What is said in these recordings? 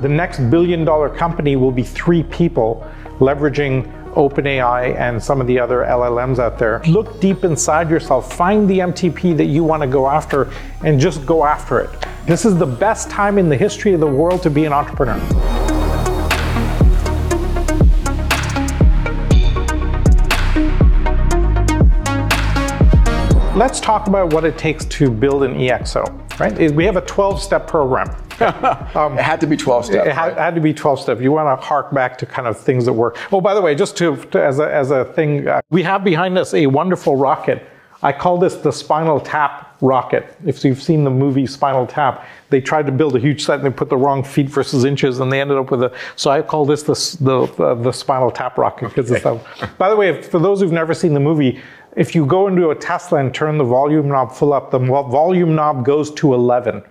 The next billion dollar company will be three people leveraging OpenAI and some of the other LLMs out there. Look deep inside yourself, find the MTP that you want to go after, and just go after it. This is the best time in the history of the world to be an entrepreneur. Let's talk about what it takes to build an EXO, right? We have a 12 step program. Um, it had to be 12 steps. It had, right? had, to be 12 steps. You want to hark back to kind of things that work. Oh, by the way, just to, to as, a, as a thing, uh, we have behind us a wonderful rocket. I call this the Spinal Tap rocket. If you've seen the movie Spinal Tap, they tried to build a huge set and they put the wrong feet versus inches, and they ended up with a. So I call this the the, uh, the Spinal Tap rocket because okay. it's. By the way, for those who've never seen the movie, if you go into a Tesla and turn the volume knob full up, the volume knob goes to 11.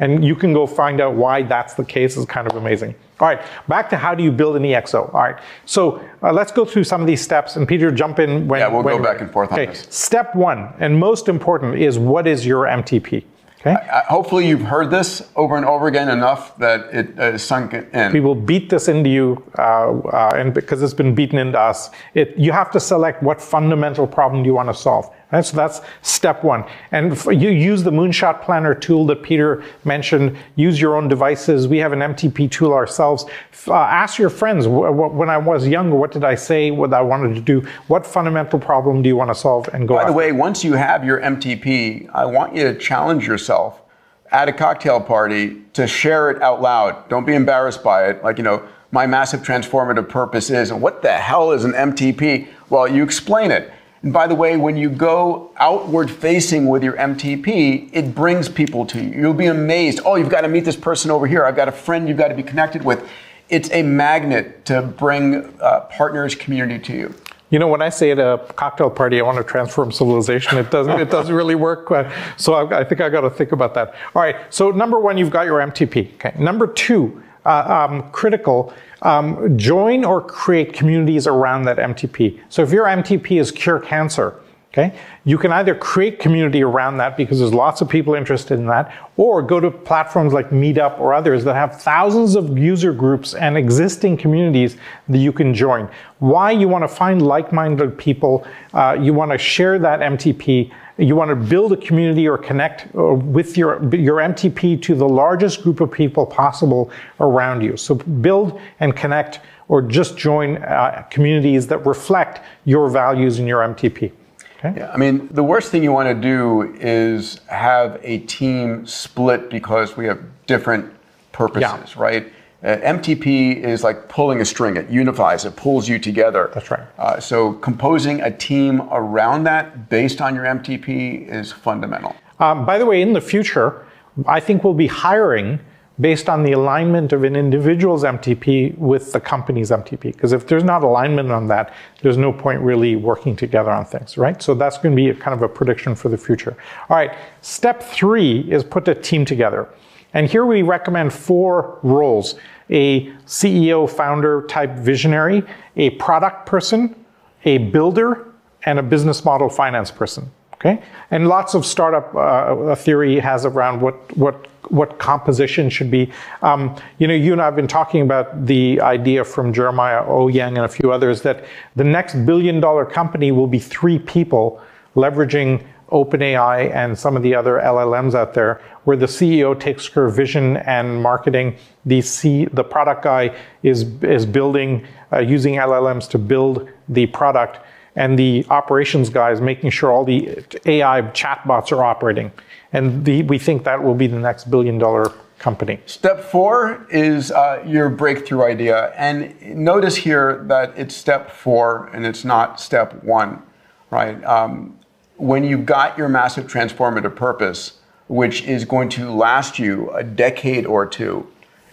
And you can go find out why that's the case. It's kind of amazing. All right, back to how do you build an EXO. All right, so uh, let's go through some of these steps, and Peter, jump in when. Yeah, we'll when go back and forth okay. on this. Step one, and most important, is what is your MTP? Okay. I, I, hopefully, you've heard this over and over again enough that it uh, sunk in. People beat this into you, uh, uh, and because it's been beaten into us, it, you have to select what fundamental problem do you want to solve. Right? So that's step one. And you use the Moonshot Planner tool that Peter mentioned. Use your own devices. We have an MTP tool ourselves. Uh, ask your friends. When I was younger, what did I say? What I wanted to do? What fundamental problem do you want to solve? And go. By the way, once you have your MTP, I want you to challenge yourself at a cocktail party to share it out loud. Don't be embarrassed by it. Like you know, my massive transformative purpose is, and what the hell is an MTP? Well, you explain it. And by the way, when you go outward facing with your MTP, it brings people to you. You'll be amazed. Oh, you've got to meet this person over here. I've got a friend you've got to be connected with. It's a magnet to bring uh, partners, community to you. You know, when I say at a cocktail party, I want to transform civilization, it doesn't, it doesn't really work. So I, I think I got to think about that. All right. So number one, you've got your MTP. Okay. Number two, uh, um, critical, um, join or create communities around that MTP. So if your MTP is cure cancer, Okay? You can either create community around that because there's lots of people interested in that, or go to platforms like Meetup or others that have thousands of user groups and existing communities that you can join. Why you want to find like-minded people, uh, you want to share that MTP, you want to build a community or connect uh, with your, your MTP to the largest group of people possible around you. So build and connect or just join uh, communities that reflect your values and your MTP. Okay. Yeah, I mean, the worst thing you want to do is have a team split because we have different purposes, yeah. right? Uh, MTP is like pulling a string. It unifies. It pulls you together. That's right. Uh, so composing a team around that based on your MTP is fundamental. Um, by the way, in the future, I think we'll be hiring based on the alignment of an individual's MTP with the company's MTP. Because if there's not alignment on that, there's no point really working together on things, right? So that's going to be kind of a prediction for the future. All right, step three is put a team together. And here we recommend four roles a CEO, founder type visionary, a product person, a builder, and a business model finance person. Okay, and lots of startup uh, theory has around what what what composition should be. Um, you know, you and I have been talking about the idea from Jeremiah Owyang and a few others that the next billion dollar company will be three people leveraging OpenAI and some of the other LLMs out there, where the CEO takes her vision and marketing. The C, the product guy is is building uh, using LLMs to build the product, and the operations guy is making sure all the AI chatbots are operating. And the, we think that will be the next billion dollar company. Step four is uh, your breakthrough idea. And notice here that it's step four and it's not step one, right? Um, when you've got your massive transformative purpose, which is going to last you a decade or two,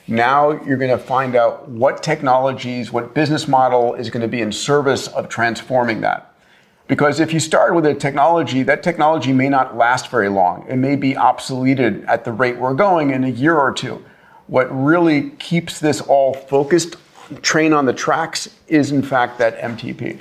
now you're going to find out what technologies, what business model is going to be in service of transforming that. Because if you start with a technology, that technology may not last very long. It may be obsoleted at the rate we're going in a year or two. What really keeps this all focused, train on the tracks, is in fact that MTP.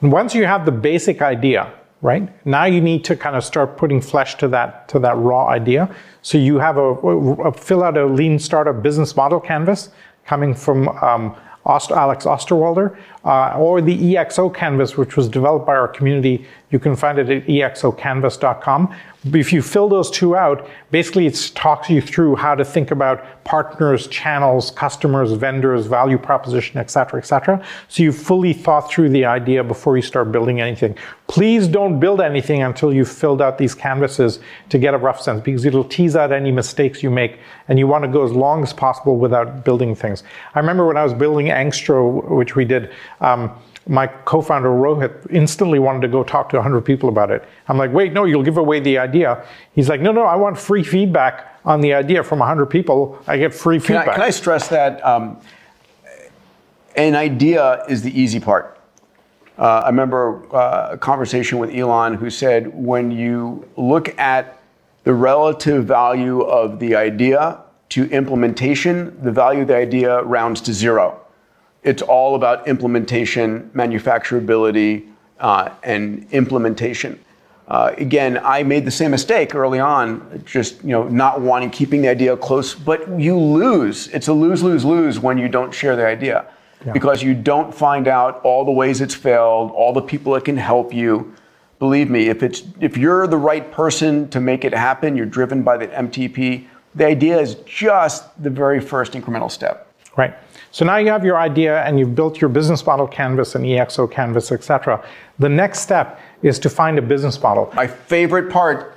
Once you have the basic idea, right? Now you need to kind of start putting flesh to that to that raw idea. So you have a, a fill out a lean startup business model canvas coming from um, Alex Osterwalder, uh, or the EXO canvas, which was developed by our community. You can find it at exocanvas.com. If you fill those two out, basically it talks you through how to think about partners, channels, customers, vendors, value proposition, et cetera, et cetera. So you've fully thought through the idea before you start building anything. Please don't build anything until you've filled out these canvases to get a rough sense because it'll tease out any mistakes you make and you want to go as long as possible without building things. I remember when I was building Angstro, which we did, um, my co-founder Rohit instantly wanted to go talk to 100 people about it. I'm like, wait, no, you'll give away the idea. He's like, no, no, I want free feedback on the idea from 100 people. I get free feedback. Can I, can I stress that um, an idea is the easy part. Uh, I remember uh, a conversation with Elon who said, when you look at the relative value of the idea to implementation, the value of the idea rounds to zero it's all about implementation, manufacturability, uh, and implementation. Uh, again, I made the same mistake early on, just you know, not wanting, keeping the idea close. But you lose. It's a lose, lose, lose when you don't share the idea, yeah. because you don't find out all the ways it's failed, all the people that can help you. Believe me, if it's if you're the right person to make it happen, you're driven by the MTP. The idea is just the very first incremental step. Right. So now you have your idea and you've built your business model canvas and EXO canvas, etc. The next step is to find a business model. My favorite part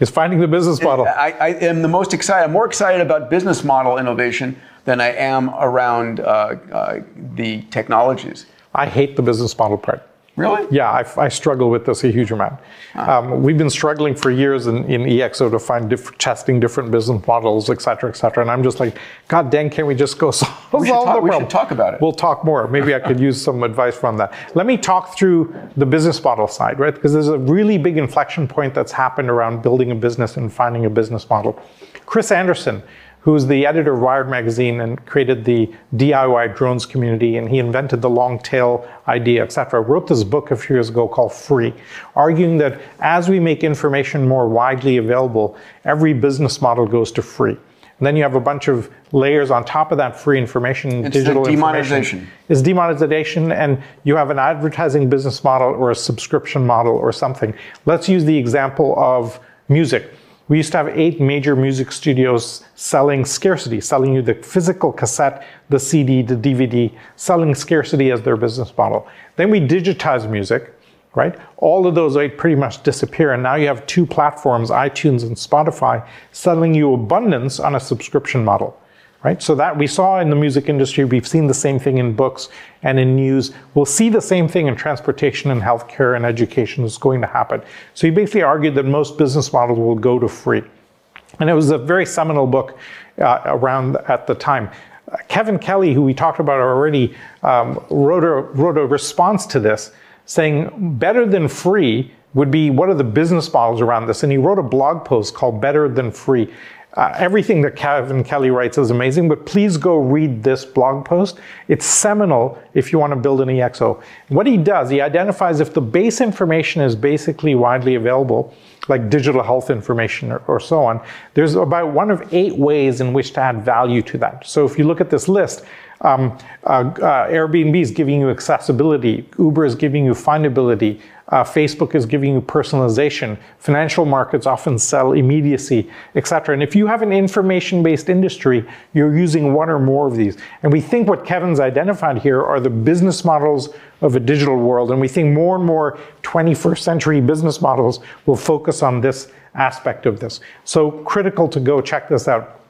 is finding the business model. I, I am the most excited. I'm more excited about business model innovation than I am around uh, uh, the technologies. I hate the business model part. Really? Yeah, I, I, struggle with this a huge amount. Ah. Um, we've been struggling for years in, in EXO to find diff- testing different business models, et cetera, et cetera. And I'm just like, God dang, can we just go solve, we solve talk, the problem? We should talk about it. We'll talk more. Maybe I could use some advice from that. Let me talk through the business model side, right? Because there's a really big inflection point that's happened around building a business and finding a business model. Chris Anderson, who's the editor of Wired magazine and created the DIY drones community, and he invented the long tail idea, etc. Wrote this book a few years ago called Free, arguing that as we make information more widely available, every business model goes to free. And then you have a bunch of layers on top of that free information, it's digital demonetization. information. Is demonetization, and you have an advertising business model or a subscription model or something. Let's use the example of music we used to have eight major music studios selling scarcity, selling you the physical cassette, the CD, the DVD, selling scarcity as their business model. Then we digitized music, right? All of those eight pretty much disappear, and now you have two platforms, iTunes and Spotify, selling you abundance on a subscription model right? So that we saw in the music industry, we've seen the same thing in books and in news. We'll see the same thing in transportation and healthcare and education is going to happen. So he basically argued that most business models will go to free. And it was a very seminal book uh, around at the time. Uh, Kevin Kelly, who we talked about already, um, wrote, a, wrote a response to this saying better than free would be what are the business models around this? And he wrote a blog post called Better Than Free. Uh, everything that Kevin Kelly writes is amazing, but please go read this blog post. It's seminal if you want to build an EXO. What he does, he identifies if the base information is basically widely available, like digital health information or, or so on, there's about one of eight ways in which to add value to that. So if you look at this list, um, uh, uh, Airbnb is giving you accessibility. Uber is giving you findability. Uh, Facebook is giving you personalization. Financial markets often sell immediacy, etc. And if you have an information-based industry, you're using one or more of these. And we think what Kevin's identified here are the business models of a digital world. And we think more and more 21st century business models will focus on this aspect of this. So critical to go check this out.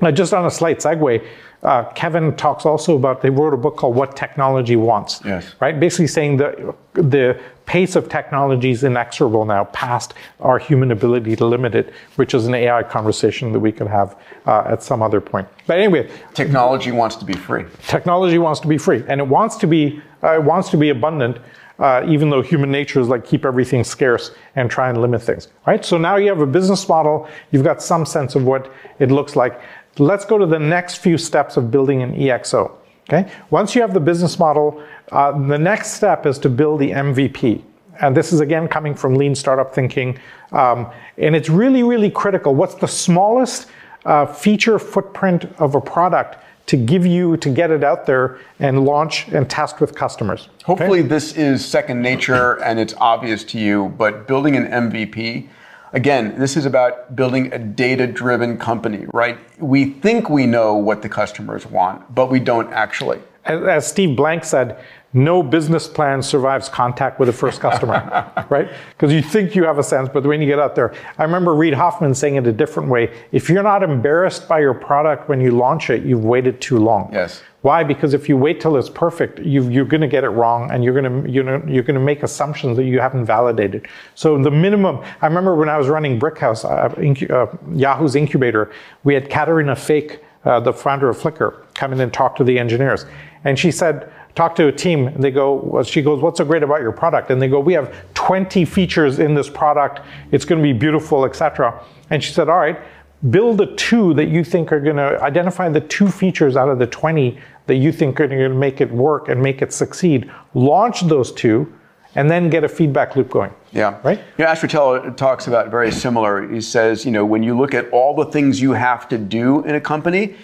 Now, just on a slight segue, uh, Kevin talks also about they wrote a book called What Technology Wants. Yes. Right? Basically saying that the pace of technology is inexorable now past our human ability to limit it, which is an AI conversation that we could have uh, at some other point. But anyway, technology wants to be free. Technology wants to be free, and it wants to be uh, it wants to be abundant. Uh, even though human nature is like keep everything scarce and try and limit things, right? So now you have a business model, you've got some sense of what it looks like. Let's go to the next few steps of building an EXO. Okay, once you have the business model, uh, the next step is to build the MVP. And this is again coming from lean startup thinking. Um, and it's really, really critical. What's the smallest uh, feature footprint of a product to give you to get it out there and launch and test with customers? Hopefully, okay? this is second nature and it's obvious to you, but building an MVP Again, this is about building a data driven company, right? We think we know what the customers want, but we don't actually. As Steve Blank said, no business plan survives contact with the first customer, right? Because you think you have a sense, but when you get out there, I remember Reid Hoffman saying it a different way. If you're not embarrassed by your product when you launch it, you've waited too long. Yes. Why? Because if you wait till it's perfect, you are going to get it wrong, and you're going to you know you're going to make assumptions that you haven't validated. So the minimum. I remember when I was running Brickhouse, uh, incu- uh, Yahoo's incubator, we had Caterina Fake, uh, the founder of Flickr, come in and talk to the engineers, and she said. Talk to a team, and they go. Well, she goes, "What's so great about your product?" And they go, "We have 20 features in this product. It's going to be beautiful, etc." And she said, "All right, build the two that you think are going to identify the two features out of the 20 that you think are going to make it work and make it succeed. Launch those two and then get a feedback loop going. Yeah. Right? Yeah, Ash Patel talks about very similar. He says, you know, when you look at all the things you have to do in a company,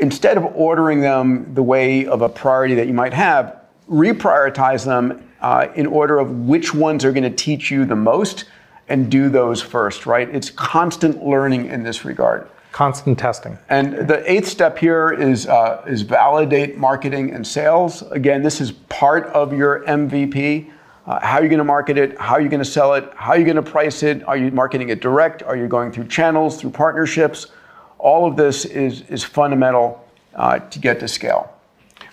instead of ordering them the way of a priority that you might have, reprioritize them uh, in order of which ones are going to teach you the most and do those first, right? It's constant learning in this regard. Constant testing. And the eighth step here is uh, is validate marketing and sales. Again, this is part of your MVP. Uh, how are you going to market it? How are you going to sell it? How are you going to price it? Are you marketing it direct? Are you going through channels, through partnerships? All of this is fundamental uh, to get to scale.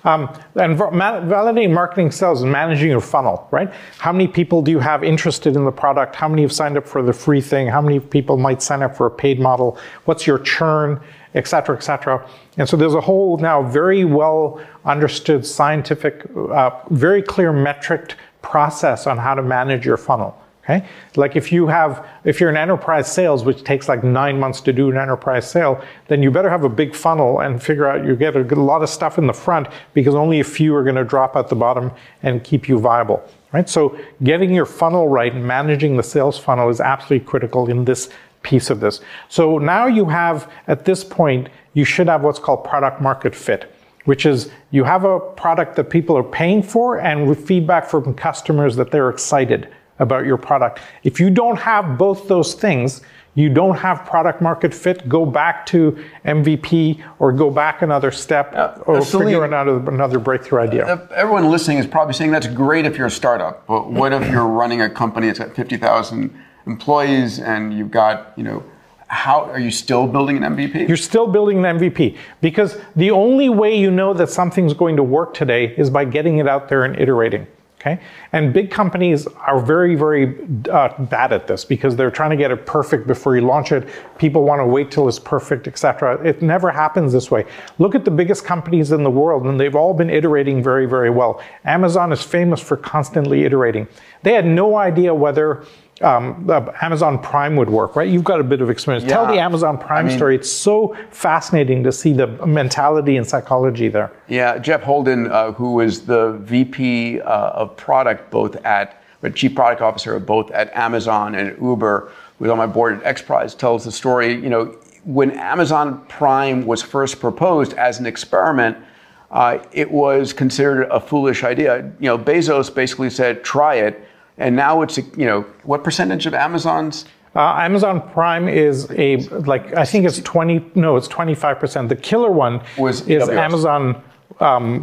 Um, and validating marketing sales and managing your funnel, right? How many people do you have interested in the product? How many have signed up for the free thing? How many people might sign up for a paid model? What's your churn, et cetera, et cetera? And so there's a whole now very well understood scientific, uh, very clear metric process on how to manage your funnel. Okay? Like if you have, if you're an enterprise sales, which takes like nine months to do an enterprise sale, then you better have a big funnel and figure out you get a, a lot of stuff in the front because only a few are going to drop at the bottom and keep you viable. Right? So getting your funnel right and managing the sales funnel is absolutely critical in this piece of this. So now you have, at this point, you should have what's called product market fit which is you have a product that people are paying for and with feedback from customers that they're excited about your product. If you don't have both those things, you don't have product market fit, go back to MVP or go back another step uh, or Celine, figure out another breakthrough idea. Everyone listening is probably saying that's great if you're a startup, but what if you're running a company that's got 50,000 employees and you've got, you know, how are you still building an MVP? You're still building an MVP because the only way you know that something's going to work today is by getting it out there and iterating. Okay? And big companies are very, very uh, bad at this because they're trying to get it perfect before you launch it. People want to wait till it's perfect, etc. It never happens this way. Look at the biggest companies in the world, and they've all been iterating very, very well. Amazon is famous for constantly iterating. They had no idea whether um, Amazon Prime would work, right? You've got a bit of experience. Yeah. Tell the Amazon Prime I mean, story. It's so fascinating to see the mentality and psychology there. Yeah, Jeff Holden, uh, who is the VP uh, of product both at, or Chief Product Officer both at Amazon and Uber, who's on my board at XPRIZE, tells the story. You know, when Amazon Prime was first proposed as an experiment, uh, it was considered a foolish idea. You know, Bezos basically said, "Try it." And now it's you know what percentage of Amazon's uh, Amazon Prime is a like I think it's twenty no it's twenty five percent. The killer one Was is AWS. Amazon um,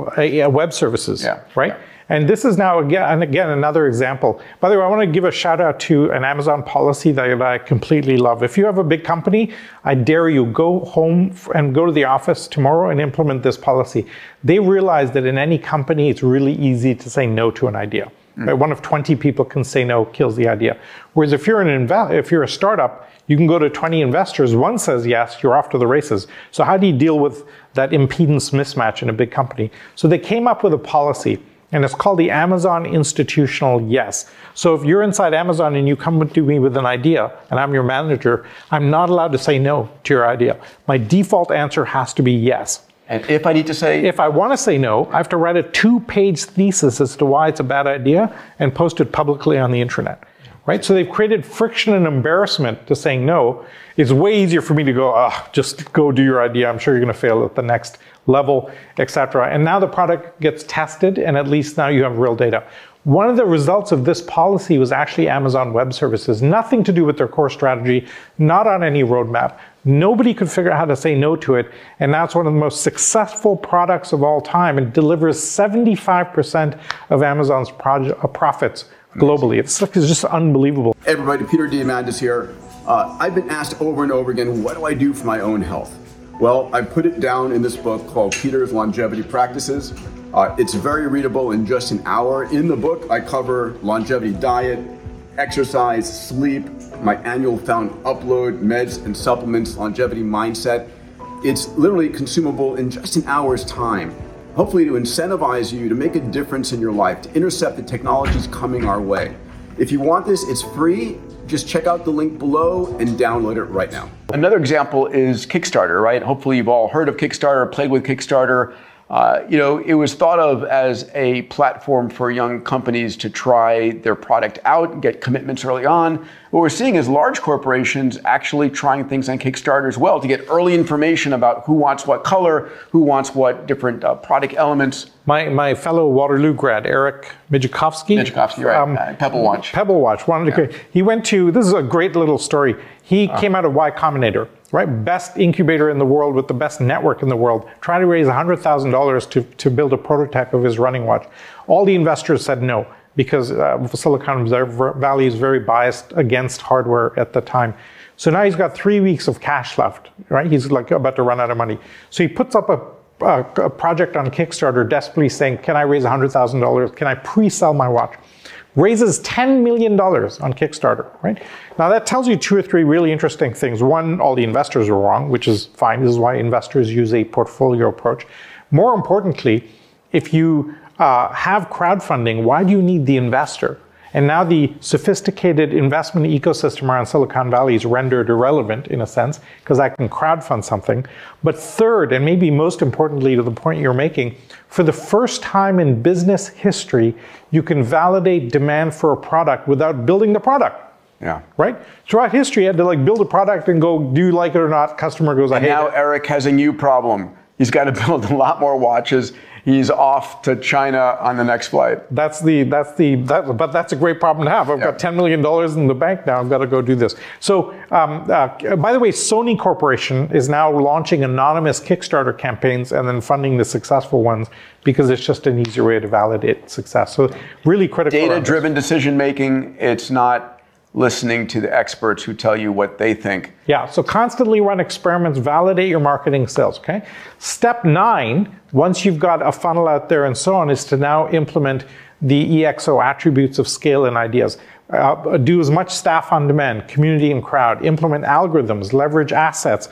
web services. Yeah. Right. And this is now again and again another example. By the way, I want to give a shout out to an Amazon policy that I completely love. If you have a big company, I dare you go home and go to the office tomorrow and implement this policy. They realize that in any company, it's really easy to say no to an idea. Mm. Right? One of 20 people can say no, kills the idea. Whereas if you're an inve- if you're a startup, you can go to 20 investors. One says yes, you're off to the races. So how do you deal with that impedance mismatch in a big company? So they came up with a policy, and it's called the Amazon Institutional Yes. So if you're inside Amazon and you come to me with an idea, and I'm your manager, I'm not allowed to say no to your idea. My default answer has to be yes. And if I need to say If I want to say no, I have to write a two page thesis as to why it's a bad idea and post it publicly on the internet. Right? So they've created friction and embarrassment to saying no. It's way easier for me to go, ah, just go do your idea. I'm sure you're going to fail at the next level, etc. And now the product gets tested, and at least now you have real data. One of the results of this policy was actually Amazon Web Services. Nothing to do with their core strategy, not on any roadmap. Nobody could figure out how to say no to it. And now it's one of the most successful products of all time. It delivers 75% of Amazon's uh, profits globally. It's, it's just unbelievable. Hey everybody, Peter Diamandis here. Uh, I've been asked over and over again, what do I do for my own health? Well, I put it down in this book called Peter's Longevity Practices. Uh, it's very readable in just an hour. In the book, I cover longevity diet, exercise, sleep, my annual Fountain upload, meds and supplements, longevity mindset. It's literally consumable in just an hour's time. Hopefully, to incentivize you to make a difference in your life, to intercept the technologies coming our way. If you want this, it's free. Just check out the link below and download it right now. Another example is Kickstarter, right? Hopefully, you've all heard of Kickstarter, played with Kickstarter. Uh, you know, it was thought of as a platform for young companies to try their product out and get commitments early on. What we're seeing is large corporations actually trying things on Kickstarter as well to get early information about who wants what color, who wants what different uh, product elements. My, my fellow Waterloo grad, Eric Migicovsky. Migicovsky, right, uh, Pebble Watch. Pebble Watch. Wanted to create. He went to, this is a great little story. He came out of Y Combinator, right? Best incubator in the world with the best network in the world, trying to raise $100,000 to, to build a prototype of his running watch. All the investors said no because uh, Silicon Valley is very biased against hardware at the time. So now he's got three weeks of cash left, right? He's like about to run out of money. So he puts up a a, a project on Kickstarter desperately saying, Can I raise $100,000? Can I pre sell my watch? Raises $10 million on Kickstarter, right? Now that tells you two or three really interesting things. One, all the investors are wrong, which is fine. This is why investors use a portfolio approach. More importantly, if you uh, have crowdfunding, why do you need the investor? And now the sophisticated investment ecosystem around Silicon Valley is rendered irrelevant in a sense because I can crowdfund something. But third, and maybe most importantly to the point you're making, for the first time in business history, you can validate demand for a product without building the product. Yeah. Right? Throughout history, you had to like build a product and go, do you like it or not? Customer goes, I And hate now it. Eric has a new problem. He's got to build a lot more watches. He's off to China on the next flight. That's the that's the that, but that's a great problem to have. I've Yeah. got ten million dollars in the bank now. I've got to go do this. So, um, uh, by the way, Sony Corporation is now launching anonymous Kickstarter campaigns and then funding the successful ones because it's just an easier way to validate success. So, really critical. Data-driven decision making. It's not listening to the experts who tell you what they think. Yeah, so constantly run experiments, validate your marketing sales, okay? Step nine, once you've got a funnel out there and so on, is to now implement the EXO attributes of scale and ideas. Uh, do as much staff on demand, community and crowd, implement algorithms, leverage assets,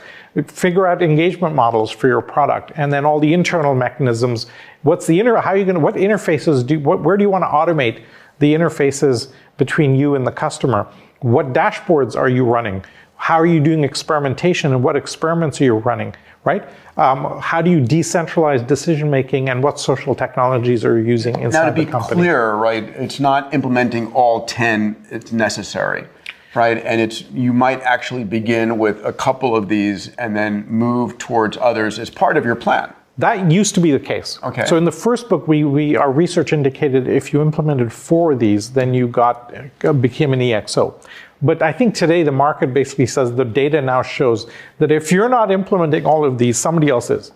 figure out engagement models for your product, and then all the internal mechanisms. What's the inter, how are you going to, what interfaces do, what, where do you want to automate the interfaces between you and the customer? What dashboards are you running? How are you doing experimentation and what experiments are you running, right? Um, how do you decentralize decision making and what social technologies are you using inside Now, to be clear, right, it's not implementing all 10 it's necessary, right? And it's you might actually begin with a couple of these and then move towards others as part of your plan. That used to be the case. Okay. So in the first book, we, we our research indicated if you implemented four of these, then you got became an EXO. But I think today the market basically says the data now shows that if you're not implementing all of these, somebody else is,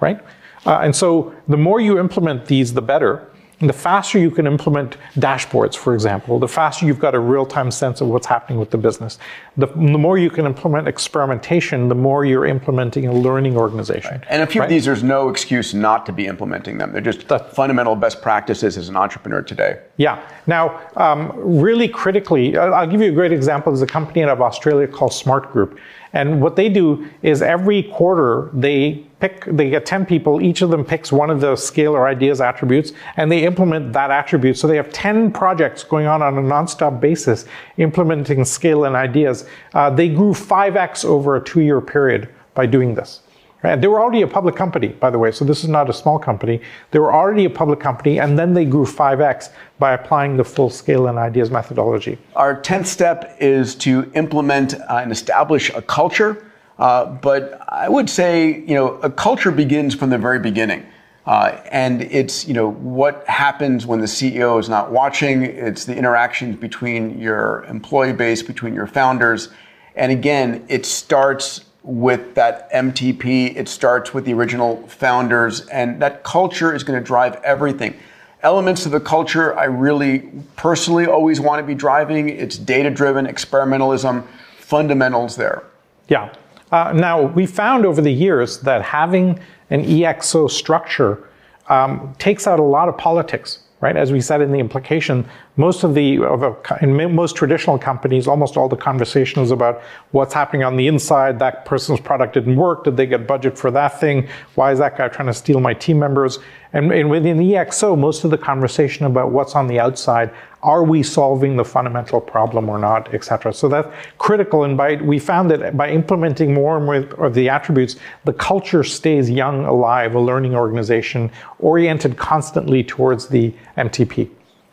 right? Uh, and so the more you implement these, the better. And the faster you can implement dashboards, for example, the faster you've got a real time sense of what's happening with the business. The, the, more you can implement experimentation, the more you're implementing a learning organization. Right. And a few right? of these, there's no excuse not to be implementing them. They're just the, fundamental best practices as an entrepreneur today. Yeah. Now, um, really critically, I'll give you a great example. There's a company out of Australia called Smart Group. And what they do is every quarter they pick, they get 10 people, each of them picks one of the scale or ideas attributes, and they implement that attribute. So they have 10 projects going on on a nonstop basis implementing scale and ideas. Uh, they grew 5x over a two year period by doing this. Right? They were already a public company, by the way, so this is not a small company. They were already a public company, and then they grew 5x by applying the full scale and ideas methodology. Our 10th step is to implement and establish a culture. Uh, but I would say, you know, a culture begins from the very beginning. Uh, and it's, you know, what happens when the CEO is not watching. It's the interactions between your employee base, between your founders. And again, it starts with that MTP. It starts with the original founders, and that culture is going to drive everything. Elements of the culture I really personally always want to be driving. It's data driven, experimentalism, fundamentals there. Yeah. Uh, now, we found over the years that having an EXO structure um, takes out a lot of politics right? As we said in the implication, most of the of a, in most traditional companies, almost all the conversation is about what's happening on the inside. That person's product didn't work. Did they get budget for that thing? Why is that guy trying to steal my team members? And, and within EXO, most of the conversation about what's on the outside are we solving the fundamental problem or not, etc. So that's critical. And by we found that by implementing more and more of the attributes, the culture stays young, alive, a learning organization oriented constantly towards the MTP.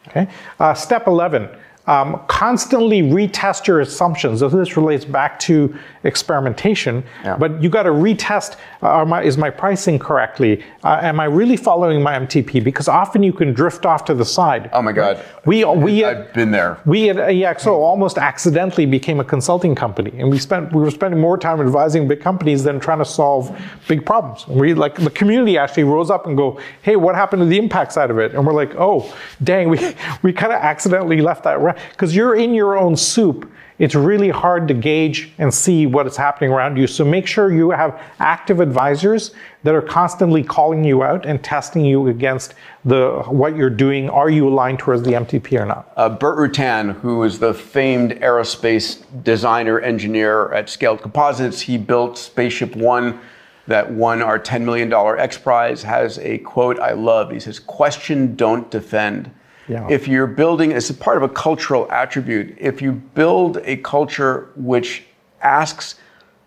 Okay. Uh, step 11 um, constantly retest your assumptions. So this relates back to experimentation, yeah. but you got to retest: uh, my, is my pricing correctly? Uh, am I really following my MTP? Because often you can drift off to the side. Oh my God! We we I've been there. We at EXO almost accidentally became a consulting company, and we spent we were spending more time advising big companies than trying to solve big problems. And we like the community actually rose up and go, "Hey, what happened to the impact side of it?" And we're like, "Oh, dang, we we kind of accidentally left that." Because you're in your own soup, it's really hard to gauge and see what is happening around you. So make sure you have active advisors that are constantly calling you out and testing you against the what you're doing. Are you aligned towards the MTP or not? Uh, Burt Rutan, who is the famed aerospace designer engineer at Scaled Composites, he built Spaceship One that won our $10 million X Prize, has a quote I love. He says, Question, don't defend. Yeah. If you're building, as part of a cultural attribute, if you build a culture which asks,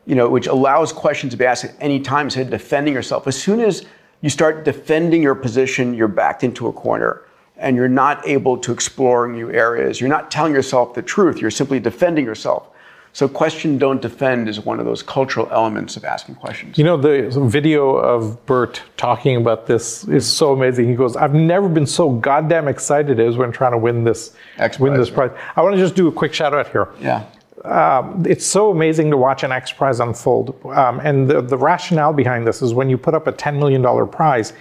you know, which allows questions to be asked at any time instead of defending yourself, as soon as you start defending your position, you're backed into a corner and you're not able to explore new areas. You're not telling yourself the truth, you're simply defending yourself. So, question, don't defend is one of those cultural elements of asking questions. You know, the video of Burt talking about this is so amazing. He goes, "I've never been so goddamn excited as when trying to win this X win this prize." I want to just do a quick shout out here. Yeah. Um, it's so amazing to watch an X Prize unfold. Um, and the, the rationale behind this is when you put up a $10 million prize,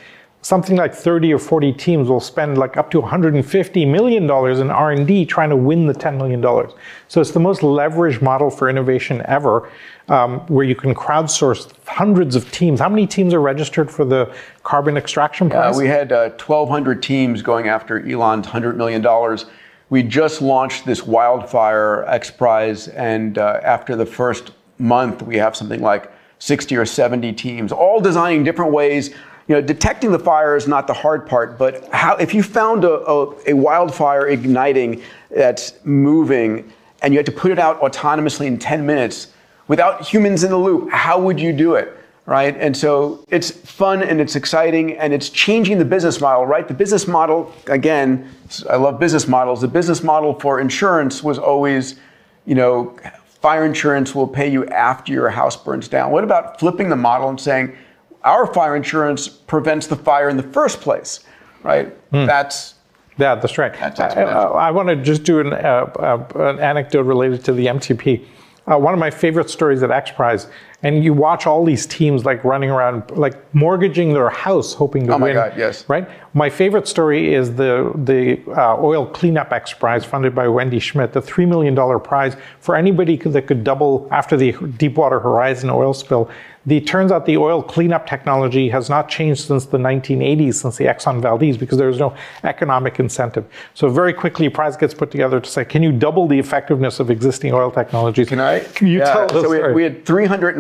something like 30 or 40 teams will spend like up to 150 million dollars in R&D trying to win the 10 million dollars. So it's the most leveraged model for innovation ever, um, where you can crowdsource hundreds of teams. How many teams are registered for the carbon extraction prize? Uh, we had uh, 1,200 teams going after Elon's 100 million dollars. We just launched this wildfire X Prize, and uh, after the first month, we have something like 60 or 70 teams, all designing different ways you know, detecting the fire is not the hard part, but how, if you found a, a, a wildfire igniting that's moving and you had to put it out autonomously in 10 minutes without humans in the loop, how would you do it? Right? And so it's fun and it's exciting and it's changing the business model, right? The business model, again, I love business models. The business model for insurance was always, you know, fire insurance will pay you after your house burns down. What about flipping the model and saying, our fire insurance prevents the fire in the first place, right? That's Yeah, that's right. That's I, exponential. I want to just do an, uh, uh, an anecdote related to the MTP. Uh, one of my favorite stories at X Prize, and you watch all these teams like running around, like mortgaging their house, hoping to Oh my win. God, yes. Right. My favorite story is the the uh, oil cleanup X Prize funded by Wendy Schmidt, the three million dollar prize for anybody that could double after the Deepwater Horizon oil spill. The turns out the oil cleanup technology has not changed since the 1980s, since the Exxon Valdez, because there's no economic incentive. So very quickly, a prize gets put together to say, can you double the effectiveness of existing oil technologies? Can I? Can you Yeah, tell so we, we had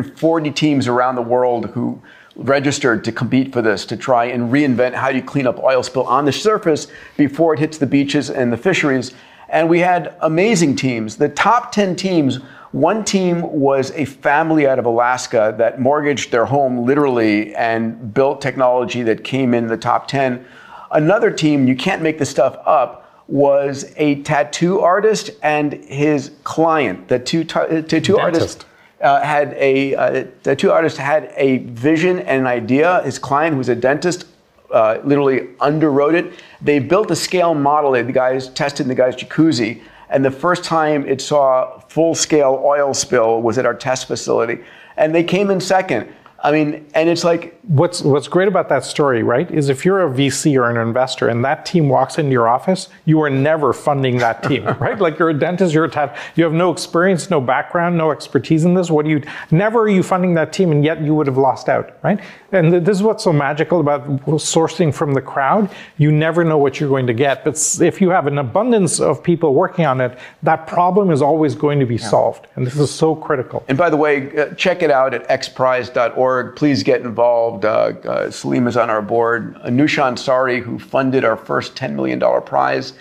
340 teams around the world who registered to compete for this to try and reinvent how you clean up oil spill on the surface before it hits the beaches and the fisheries. And we had amazing teams. The top 10 teams, one team was a family out of Alaska that mortgaged their home literally and built technology that came in the top 10. Another team, you can't make this stuff up, was a tattoo artist and his client. The two ta- tattoo artist uh, had a uh, tattoo artist had a vision and an idea. His client, who's a dentist, uh, literally underwrote it. They built a scale model. The guys tested in the guy's jacuzzi, and the first time it saw full scale oil spill was at our test facility, and they came in second. I mean, and it's like What's what's great about that story, right, is if you're a VC or an investor and that team walks into your office, you are never funding that team, right? Like you're a dentist, you're a tat, you have no experience, no background, no expertise in this. What do you? Never are you funding that team, and yet you would have lost out, right? And this is what's so magical about sourcing from the crowd. You never know what you're going to get, but if you have an abundance of people working on it, that problem is always going to be solved, and this is so critical. And by the way, uh, check it out at xprize.org. Please get involved. Uh, uh, Salim is on our board. Anousheh Ansari, who funded our first $10 million prize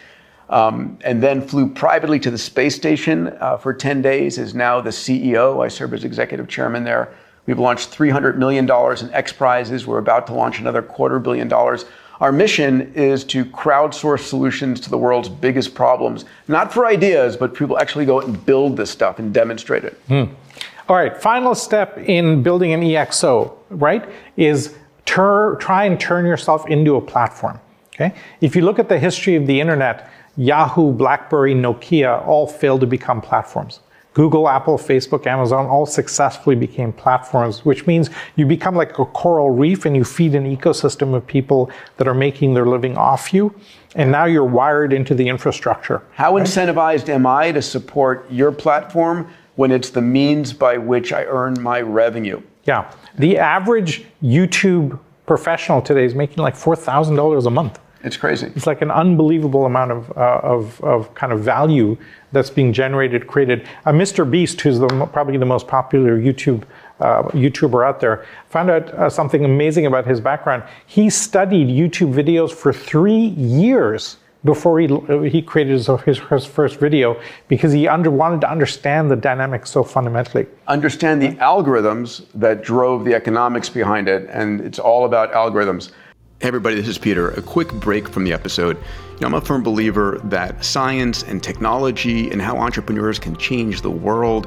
um, and then flew privately to the space station uh, for 10 days, is now the CEO. I serve as executive chairman there. We've launched $300 million in X prizes. We're about to launch another quarter billion dollars. Our mission is to crowdsource solutions to the world's biggest problems, not for ideas, but people actually go and build this stuff and demonstrate it. Hmm. All right, final step in building an EXO, right, is tur- try and turn yourself into a platform. Okay? If you look at the history of the internet, Yahoo, BlackBerry, Nokia all failed to become platforms. Google, Apple, Facebook, Amazon all successfully became platforms, which means you become like a coral reef and you feed an ecosystem of people that are making their living off you. And now you're wired into the infrastructure. How incentivized am I to support your platform when it's the means by which I earn my revenue? Yeah. The average YouTube professional today is making like $4,000 a month. It's crazy. It's like an unbelievable amount of, uh, of, of kind of value that's being generated, created. Uh, Mr. Beast, who's the, probably the most popular YouTube uh, YouTuber out there, found out uh, something amazing about his background. He studied YouTube videos for three years before he, he created his, his, his first video because he under, wanted to understand the dynamics so fundamentally. Understand the algorithms that drove the economics behind it, and it's all about algorithms. Hey everybody, this is Peter. A quick break from the episode. You know, I'm a firm believer that science and technology and how entrepreneurs can change the world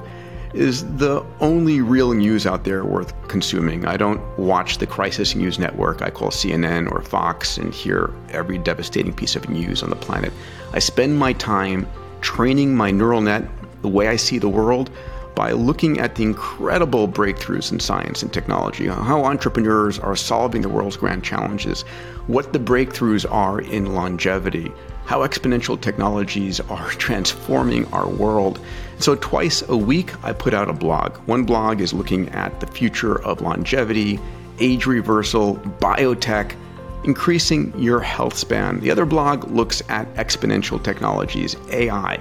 is the only real news out there worth consuming. I don't watch the crisis news network I call CNN or Fox and hear every devastating piece of news on the planet. I spend my time training my neural net the way I see the world by looking at the incredible breakthroughs in science and technology, how entrepreneurs are solving the world's grand challenges, what the breakthroughs are in longevity, how exponential technologies are transforming our world. So, twice a week, I put out a blog. One blog is looking at the future of longevity, age reversal, biotech, increasing your health span. The other blog looks at exponential technologies, AI.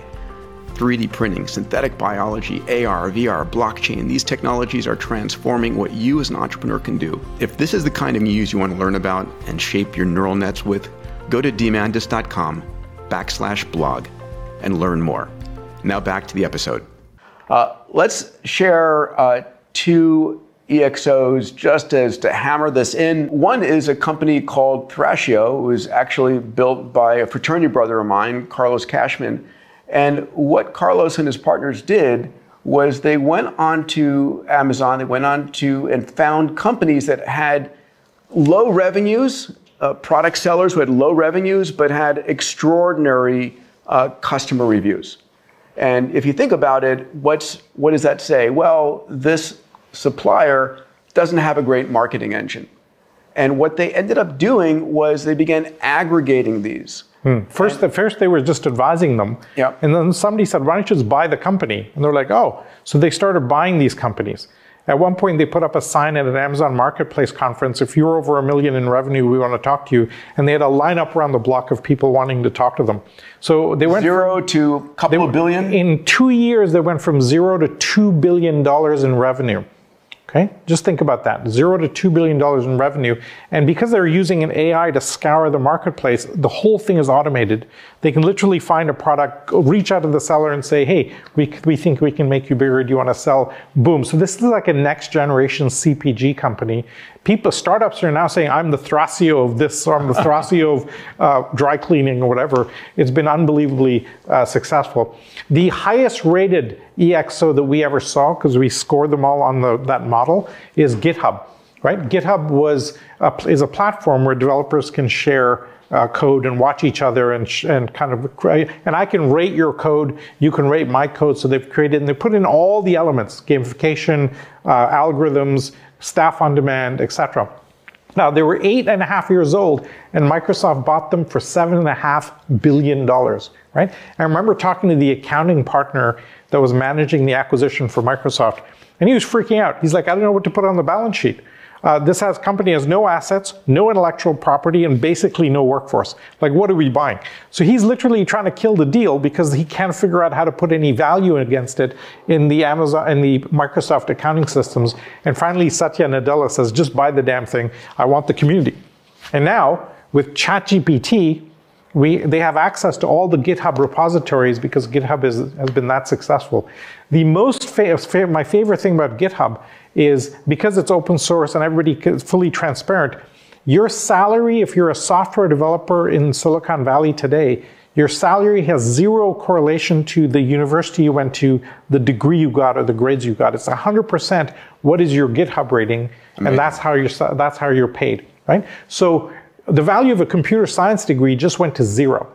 3D printing, synthetic biology, AR, VR, blockchain, these technologies are transforming what you as an entrepreneur can do. If this is the kind of news you want to learn about and shape your neural nets with, go to diamandis.com backslash blog and learn more. Now back to the episode. Uh, let's share uh, two EXOs just as to hammer this in. One is a company called Thrasio, who is actually built by a fraternity brother of mine, Carlos Cashman. And what Carlos and his partners did was they went on to Amazon, they went on to and found companies that had low revenues, uh, product sellers who had low revenues but had extraordinary uh, customer reviews. And if you think about it, what's, what does that say? Well, this supplier doesn't have a great marketing engine. And what they ended up doing was they began aggregating these. Hmm. First, and, first they were just advising them. Yeah. And then somebody said, why don't you just buy the company? And they're like, oh. So they started buying these companies. At one point, they put up a sign at an Amazon Marketplace conference. If you're over a million in revenue, we want to talk to you. And they had a lineup around the block of people wanting to talk to them. So they went zero to a couple of billion. In two years, they went from zero to two billion dollars in revenue. Okay, just think about that zero to two billion dollars in revenue. And because they're using an AI to scour the marketplace, the whole thing is automated. They can literally find a product, reach out to the seller and say, hey, we, we think we can make you bigger. Do you want to sell? Boom. So this is like a next generation CPG company people, startups are now saying, I'm the Thrasio of this, or I'm the Thrasio of uh, dry cleaning or whatever. It's been unbelievably uh, successful. The highest rated EXO that we ever saw, because we scored them all on the, that model, is GitHub. Right? GitHub was a, is a platform where developers can share uh, code and watch each other and, and kind of and I can rate your code, you can rate my code. So they've created and they put in all the elements: gamification, uh, algorithms, staff on demand, etc. Now, they were eight and a half years old, and Microsoft bought them for seven and a half billion dollars, right? I remember talking to the accounting partner that was managing the acquisition for Microsoft, and he was freaking out. He's like, I don't know what to put on the balance sheet. Uh, this has company has no assets, no intellectual property, and basically no workforce. Like, what are we buying? So he's literally trying to kill the deal because he can't figure out how to put any value against it in the Amazon and the Microsoft accounting systems. And finally, Satya Nadella says, just buy the damn thing. I want the community. And now with ChatGPT, we, they have access to all the GitHub repositories because GitHub is, has been that successful. The most fa- my favorite thing about GitHub is because it's open source and everybody is fully transparent, your salary, if you're a software developer in Silicon Valley today, your salary has zero correlation to the university you went to, the degree you got, or the grades you got. It's 100% what is your GitHub rating, and that's how you're that's how you're paid, right? So the value of a computer science degree just went to zero.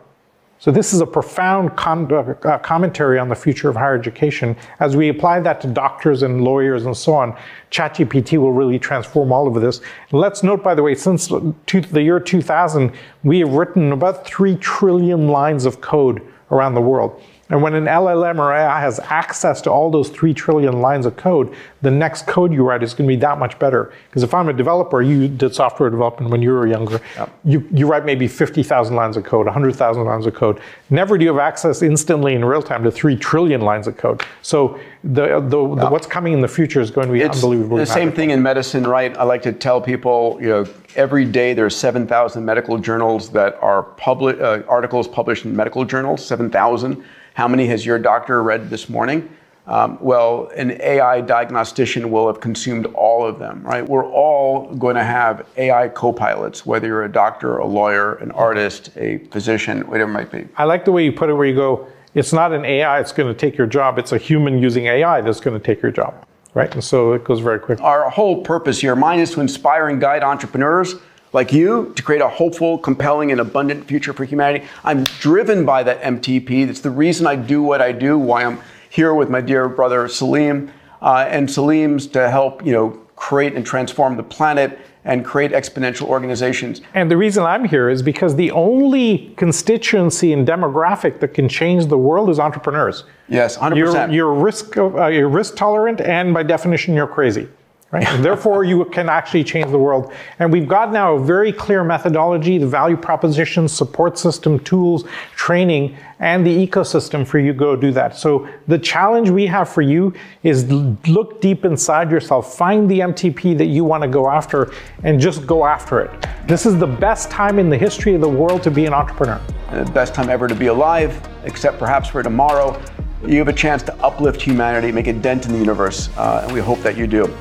So this is a profound uh, commentary on the future of higher education. As we apply that to doctors and lawyers and so on, ChatGPT will really transform all of this. let's note, by the way, since the year 2000, we have written about 3 trillion lines of code around the world. And when an LLM or AI has access to all those 3 trillion lines of code, the next code you write is going to be that much better. Because if I'm a developer, you did software development when you were younger, yep. you, you write maybe 50,000 lines of code, 100,000 lines of code. Never do you have access instantly in real time to 3 trillion lines of code. So the, the, yep. the what's coming in the future is going to be it's unbelievable. The same thing in medicine, right? I like to tell people, you know, every day there's 7,000 medical journals that are public, uh, articles published in medical journals, 7,000 how many has your doctor read this morning? Um, well, an AI diagnostician will have consumed all of them, right? We're all going to have AI co-pilots, whether you're a doctor, a lawyer, an artist, a physician, whatever it might be. I like the way you put it where you go, it's not an AI that's going to take your job, it's a human using AI that's going to take your job, right? And so it goes very quick. Our whole purpose here, mine is to inspire and guide entrepreneurs like you to create a hopeful, compelling, and abundant future for humanity. I'm driven by that MTP. That's the reason I do what I do, why I'm here with my dear brother Salim. Uh, and Salim's to help, you know, create and transform the planet and create exponential organizations. And the reason I'm here is because the only constituency and demographic that can change the world is entrepreneurs. Yes, 100%. You're, you're risk, uh, you're risk tolerant, and by definition, you're crazy. Right? And therefore, you can actually change the world. And we've got now a very clear methodology, the value proposition, support system, tools, training, and the ecosystem for you to go do that. So the challenge we have for you is look deep inside yourself, find the MTP that you want to go after, and just go after it. This is the best time in the history of the world to be an entrepreneur. And the best time ever to be alive, except perhaps for tomorrow. You have a chance to uplift humanity, make a dent in the universe, uh, and we hope that you do.